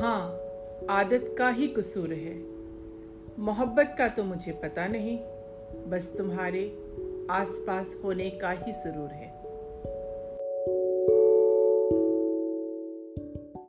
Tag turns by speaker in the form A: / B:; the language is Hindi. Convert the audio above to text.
A: हाँ आदत का ही कसूर है। मोहब्बत का तो मुझे पता नहीं, बस तुम्हारे आसपास होने का ही सुरूर है।